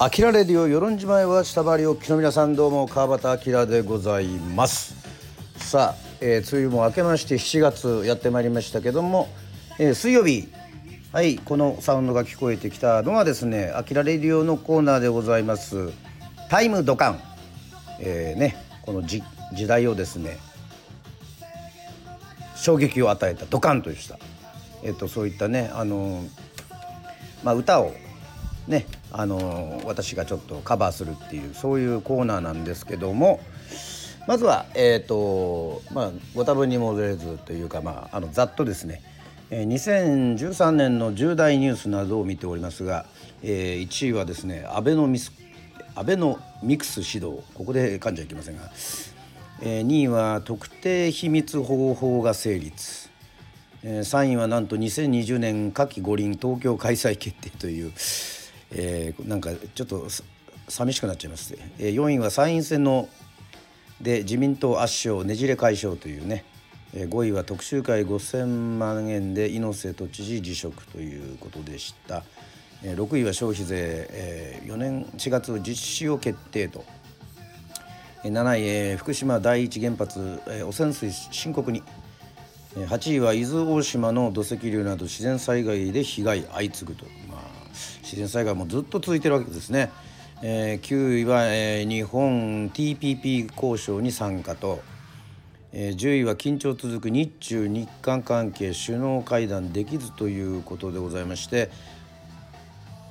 アキラレディオ与論島へは下回りおきの皆さんどうも。川端明でございます。さあ、えー、梅雨も明けまして7月やってまいりましたけども、えー、水曜日。はいこのサウンドが聞こえてきたのはですねアキラレディオのコーナーでございます。タイムドカン、えー、ねこの時代をですね衝撃を与えたドカンとした、えーと、そういったねあのまあ、歌をねあの私がちょっとカバーするっていうそういうコーナーなんですけどもまずはえ、ー、とまあご多分にもれずというかまああのざっとですね2013年の重大ニュースなどを見ておりますが、えー、1位はですねアベノミスアベノミクス指導ここで噛んじゃいけませんが、えー、2位は特定秘密保護法が成立、えー、3位はなんと2020年夏季五輪東京開催決定というえー、なんかちょっと寂しくなっちゃいます、えー、4位は参院選ので自民党圧勝ねじれ解消というね、えー、5位は特集会5,000万円で猪瀬都知事辞職ということでした、えー、6位は消費税、えー、4年4月実施を決定と、えー、7位、えー、福島第一原発、えー、汚染水深刻に。8位は伊豆大島の土石流など自然災害で被害相次ぐと自然災害もずっと続いてるわけですね。えー、9位は、えー、日本 TPP 交渉に参加と、えー、10位は緊張続く日中日韓関係首脳会談できずということでございまして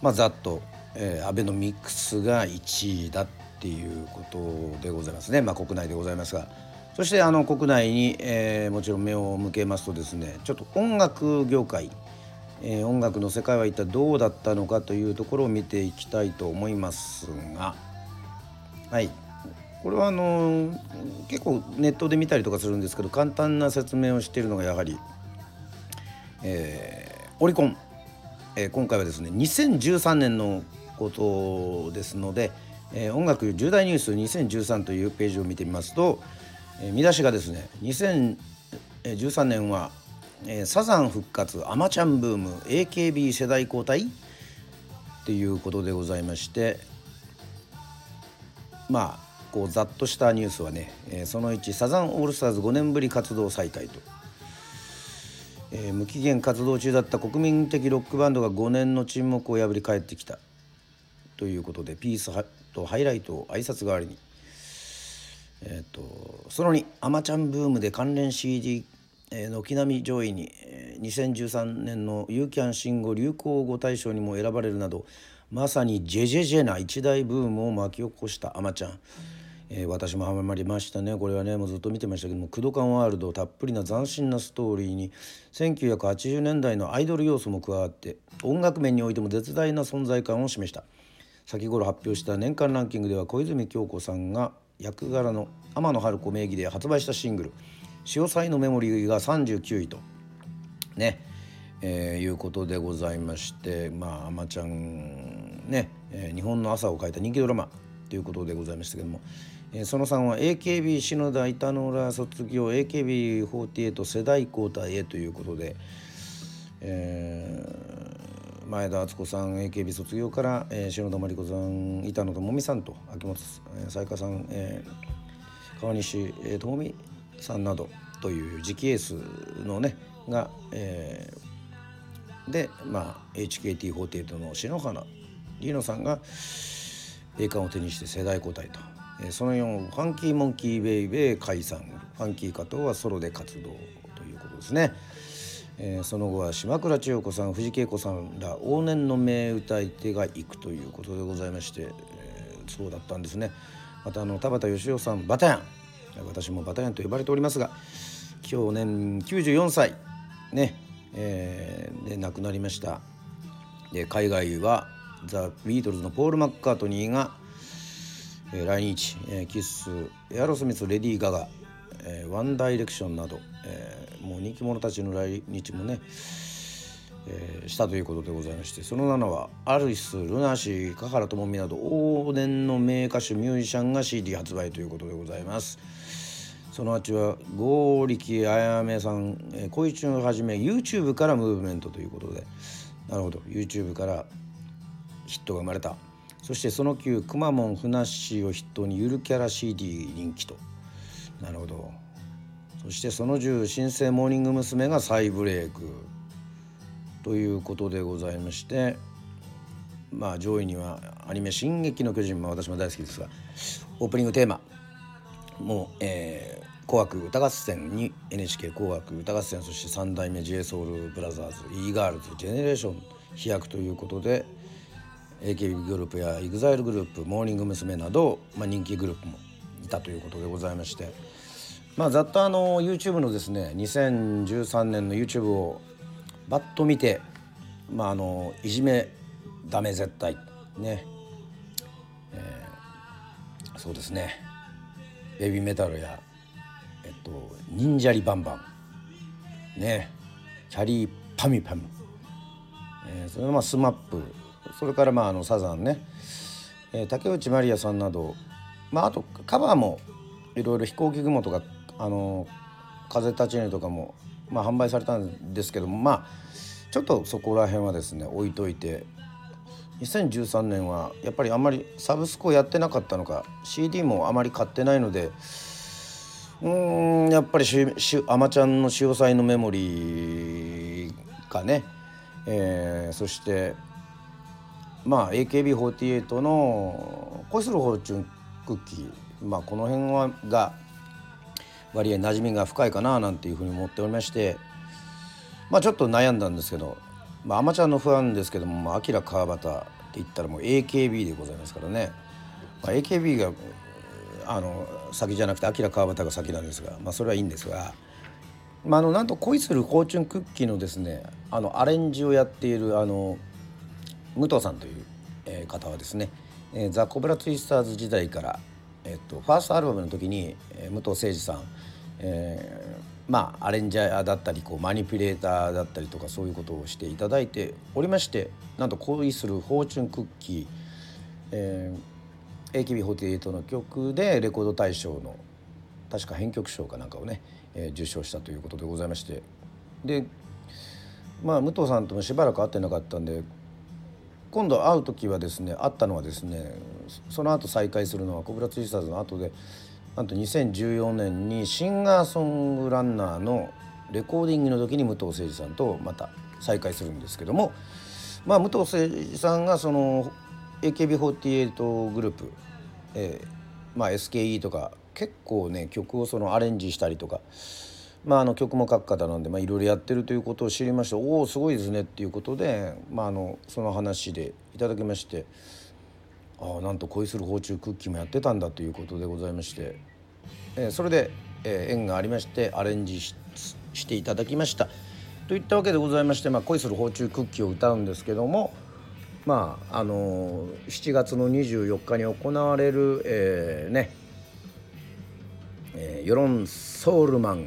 まあざっと、えー、アベノミクスが1位だっていうことでございますね、まあ、国内でございますが。そしてあの国内に、えー、もちろん目を向けますとですねちょっと音楽業界えー、音楽の世界は一体どうだったのかというところを見ていきたいと思いますがはい。これはあのー、結構ネットで見たりとかするんですけど簡単な説明をしているのがやはり、えー、オリコン、えー、今回はですね2013年のことですので、えー、音楽重大ニュース2013というページを見てみますと、えー、見出しがですね2013年はえー、サザン復活アマちゃんブーム AKB 世代交代っていうことでございましてまあこうざっとしたニュースはね、えー、その1サザンオールスターズ5年ぶり活動再開と、えー、無期限活動中だった国民的ロックバンドが5年の沈黙を破り帰ってきた。ということでピースとハイライトを挨拶代わりに。えーと、その2「アマちゃんブーム」で関連 CD、軒並み上位に、2013年のユーキャン新語流行語大賞にも選ばれるなどまさにジェジェジェな一大ブームを巻き起こしたあまちゃん、えー、私もハマりましたね。これはねもうずっと見てましたけども「クドカンワールド」たっぷりな斬新なストーリーに1980年代のアイドル要素も加わって音楽面においても絶大な存在感を示した。先頃発表した年間ランキングでは小泉今日子さんが役柄の天野春子名義で発売したシングル「潮騒のメモリーが39位とね、えー、いうことでございましてまああまちゃんね、えー、日本の朝を書いた人気ドラマということでございましたけども、えー、その3は AKB 篠田板野ら卒業 AKB48 世代交代へということで、えー、前田敦子さん AKB 卒業から、えー、篠田麻里子さん板野友美さんと秋元彩香さん、えー、川西、えー、智美さんなどという次期エースのねが、えー、でまあ HKT48 の篠原里乃さんが栄冠を手にして世代交代と、えー、その4ファンキーモンキーベイベー解散。ファンキー加藤はソロで活動ということですね。えー、その後は島倉千代子さん藤恵子さんら往年の名歌い手が行くということでございまして、えー、そうだったんですね。またあの田畑義雄さんバタヤン。私もバタヤンと呼ばれておりますが去年94歳。ね、えー、で亡くなりました。で海外はザ・ビートルズのポール・マッカートニーが、えー、来日、えー、キスエアロスミスレディー・ガガ、えー、ワンダイレクションなど、えー、もう人気者たちの来日もねえー、したということでございましてその7はアリス・ルナシー香原朋美など往年の名歌手ミュージシャンが CD 発売ということでございます。その8は剛力あやめさん、えー、小一をはじめ YouTube からムーブメントということでなるほど。YouTube からヒットが生まれた。そしてその9くまモンふなっしーを筆頭にゆるキャラ CD 人気と。なるほど。そしてその10新生モーニング娘。が再ブレイク。ということでございましてまあ上位にはアニメ「進撃の巨人」も私も大好きですがオープニングテーマもう、えー、紅白歌合戦に NHK 紅白歌合戦そして三代目 j s o u l b r o t h e r s e ガールズジェネレーション飛躍ということで AKB グループや EXILE グループモーニング娘。など、まあ、人気グループもいたということでございましてまあざっとあの YouTube のですね2013年の YouTube をバッと見てまああのいじめダメ絶対ね、えー、そうですね。ベビーメタルやえっと忍者リバンバンね。きゃりーぱみゅぱみゅ、えー、それまあ SMAP。それからまああのサザンね、えー、竹内まりやさんなど。まああとカバーもいろいろひこうき雲とかあの風立ちぬとかもまあ販売されたんですけどもまあちょっとそこら辺はですね置いといて2013年はやっぱりあんまりサブスクをやってなかったのか CD もあまり買ってないのでうんやっぱりししアマちゃんの「潮騒のメモリー」かね、えー、そしてまあ AKB48 の「恋するフォーチュンクッキー」まあこの辺はが割合馴染みが深いかななんていうふうに思っておりましてまあちょっと悩んだんですけどまあ、アマちゃんのファンですけども、まあ、アキラ川端って言ったらもう AKB でございますからね、まあ、AKB があの先じゃなくてアキラ川端が先なんですが、まあ、それはいいんですが、まあ、あのなんと恋するフォーチュンクッキーのですねあのアレンジをやっているあの武藤さんという、えー、方はですね、えー、ザ・コブラツイスターズ時代から、えっと、ファーストアルバムの時に、え、武藤誠司さん、えー、まあアレンジャーだったりこうマニピュレーターだったりとかそういうことをしていただいておりましてなんと恋する「フォーチュンクッキー」えー、AKB48 の曲でレコード大賞の確か編曲賞かなんかをね、えー、受賞したということでございまして。でまあ武藤さんともしばらく会ってなかったんで今度会う時はですね会ったのはですねその後再会するのはコブラツイスターズの後でなんと2014年にシンガーソングランナーのレコーディングの時に武藤誠司さんとまた再会するんですけども、まあ、武藤誠司さんがその AKB48 グループ、えーまあ、SKE とか結構ね曲をそのアレンジしたりとか、まあ、あの曲も書く方なんでいろいろやってるということを知りましておおすごいですねっていうことで、まあ、あのその話でいただきまして。あなんと恋する芳醇クッキーもやってたんだということでございまして、えー、それで、えー、縁がありましてアレンジしていただきました。といったわけでございまして、まあ、恋する芳醇クッキーを歌うんですけどもまああのー、7月の24日に行われる、えー、ね、えー、世論ソウルマン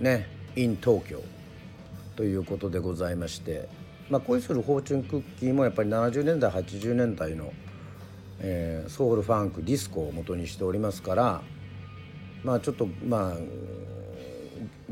ね in 東京ということでございまして、まあ、恋するフォーチュンクッキーもやっぱり70年代80年代のえー、ソウルファンクディスコを元にしておりますからまあちょっとまあ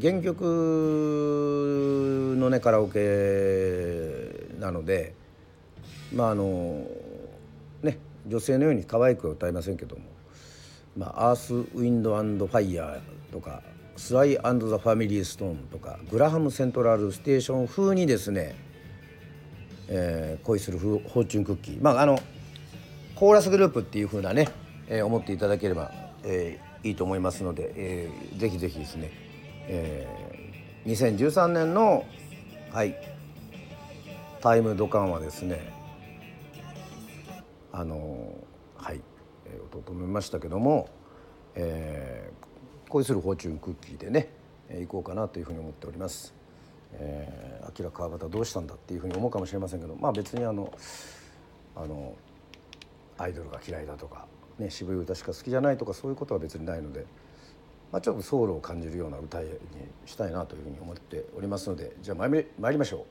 原曲のねカラオケなのでまああのね女性のように可愛くは歌いませんけども「まあ、アース・ウィンド・アンド・ファイヤー」とか「スライ・アンド・ザ・ファミリー・ストーン」とか「グラハム・セントラル・ステーション」風にですね、えー、恋するフォーチュンクッキー。まああのコーラスグループっていう風なね、えー、思っていただければ、えー、いいと思いますので、えー、ぜひぜひですね、えー、2013年のはいタイムドカンはですねあのはい、えー、音を止めましたけども、えー、恋するフォーチュンクッキーでね、えー、行こうかなというふうに思っております。えー、明川端どうしたんだっていうふうに思うかもしれませんけどまあ別にあのあのアイドルが嫌いだとか、ね、渋い歌しか好きじゃないとかそういうことは別にないので、まあ、ちょっとソウルを感じるような歌にしたいなというふうに思っておりますのでじゃあ参りましょ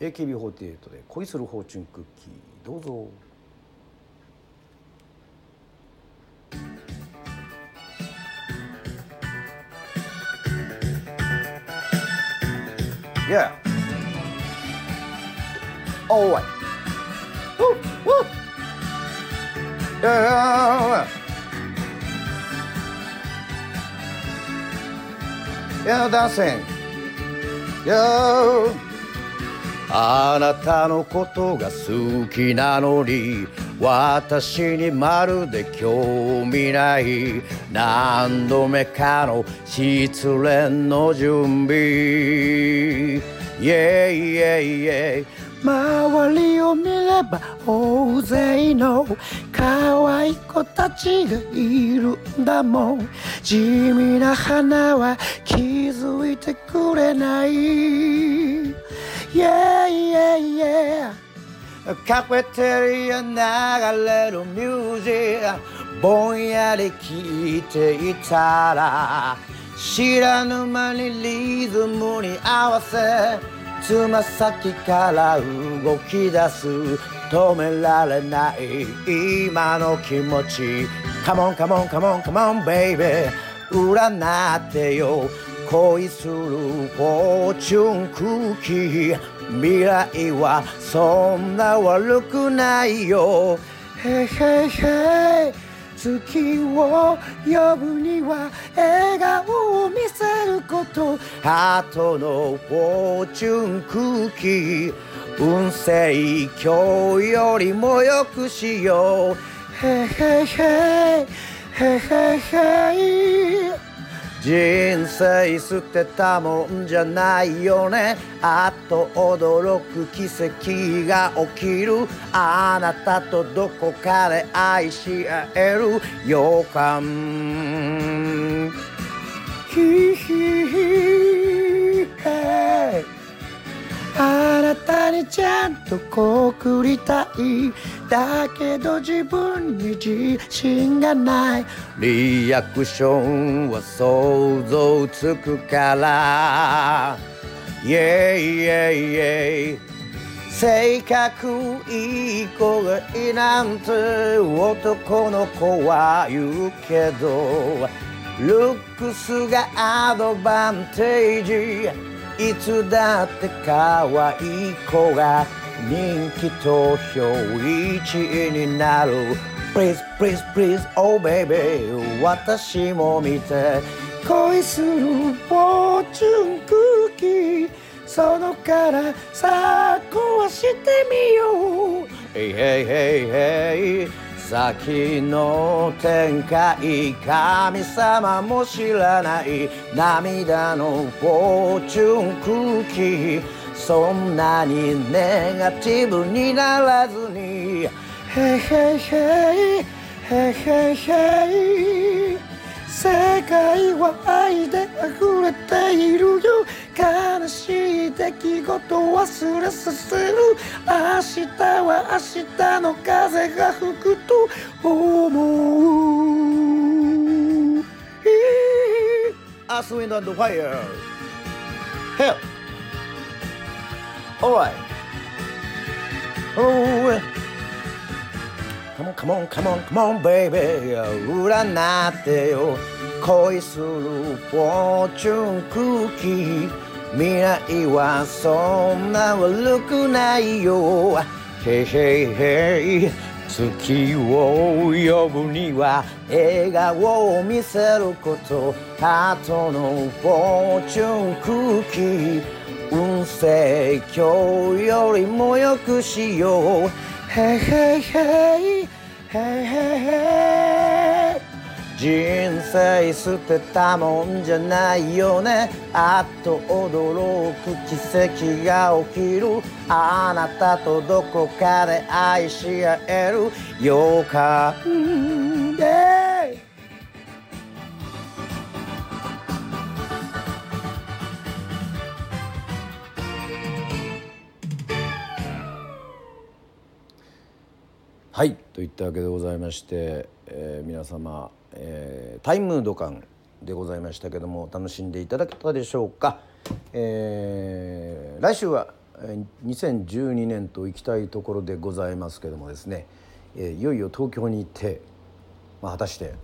う AKB48 で「恋するフォーチュンクッキー」どうぞ。Yeah. All right. Woo, woo. Yeah, yeah, dancing. Yo. あなたのことが好きなのに私にまるで興味ない何度目かの失恋の準備 Yeah, yeah, yeah. 周りを見れば大勢の可愛い子たちがいるんだもん。地味な花は気づいてくれない。Yeah, yeah, yeah. カフェテリア流れるミュージックぼんやり聞いていたら知らぬ間にリズムに合わせつま先から動き出す。止められない今の気持ち。Come on, come on, come on, come on, baby 占ってよ。恋するフォーチュンクッキー未来はそんな悪くないよ。へへへ月を呼ぶには笑顔を見せること。ハートのフォーチュン空気運勢今日よりもよくしよう。へへへ。へへへ。人生捨てたもんじゃないよね。あっと驚く奇跡が起きる。あなたとどこかで愛し合える予感。ヒヒヒちゃんと告りたいだけど自分に自信がない。リアクションは想像つくから。イェイイェイイェイ性格いい子がいなんて男の子は言うけど。ルックスがアドバンテージ。いつだって可愛い子が人気投票1位になる。Please, please, please, oh baby 私も見て恋するフォーチュンクッキーそのからさあ壊してみよう。Hey, hey, hey, hey 先の展開神様も知らない涙のフォーチュンクッキーそんなにネガティブにならずにへへへへへへ世界は愛で溢れているよ。悲しい出来事忘れさせる明日は明日の風が吹くと思う。Earth, Wind and Fire Hell. Alright. Oh Come on, come on, come on, come on, baby. 占ってよ。恋するフォーチュンクッキー未来はそんな悪くないよ。へへへ月を呼ぶには笑顔を見せること。ハートのフォーチュンクッキー運勢今日よりもよくしよう。へへへへへへ人生捨てたもんじゃないよね。あっと驚く奇跡が起きる。あなたとどこかで愛し合える。予感ではい。といったわけでございまして、えー皆様、えータイムード感でございましたけども楽しんでいただけたでしょうか、えー来週は2012年と行きたいところでございますけどもですね、えーいよいよ東京に行って、まあ、果たして、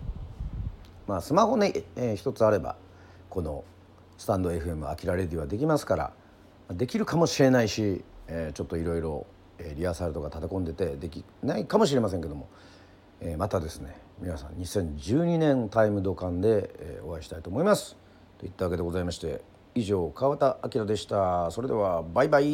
まあ、スマホね、えー一つあればこのスタンド FM アキラレディはできますからできるかもしれないし、えーちょっといろいろえリハーサルとか立て込んでてできないかもしれませんけども、え、またですね皆さん2012年タイムドカンで、え、お会いしたいと思います。といったわけでございまして以上川田明でした。それではバイバイ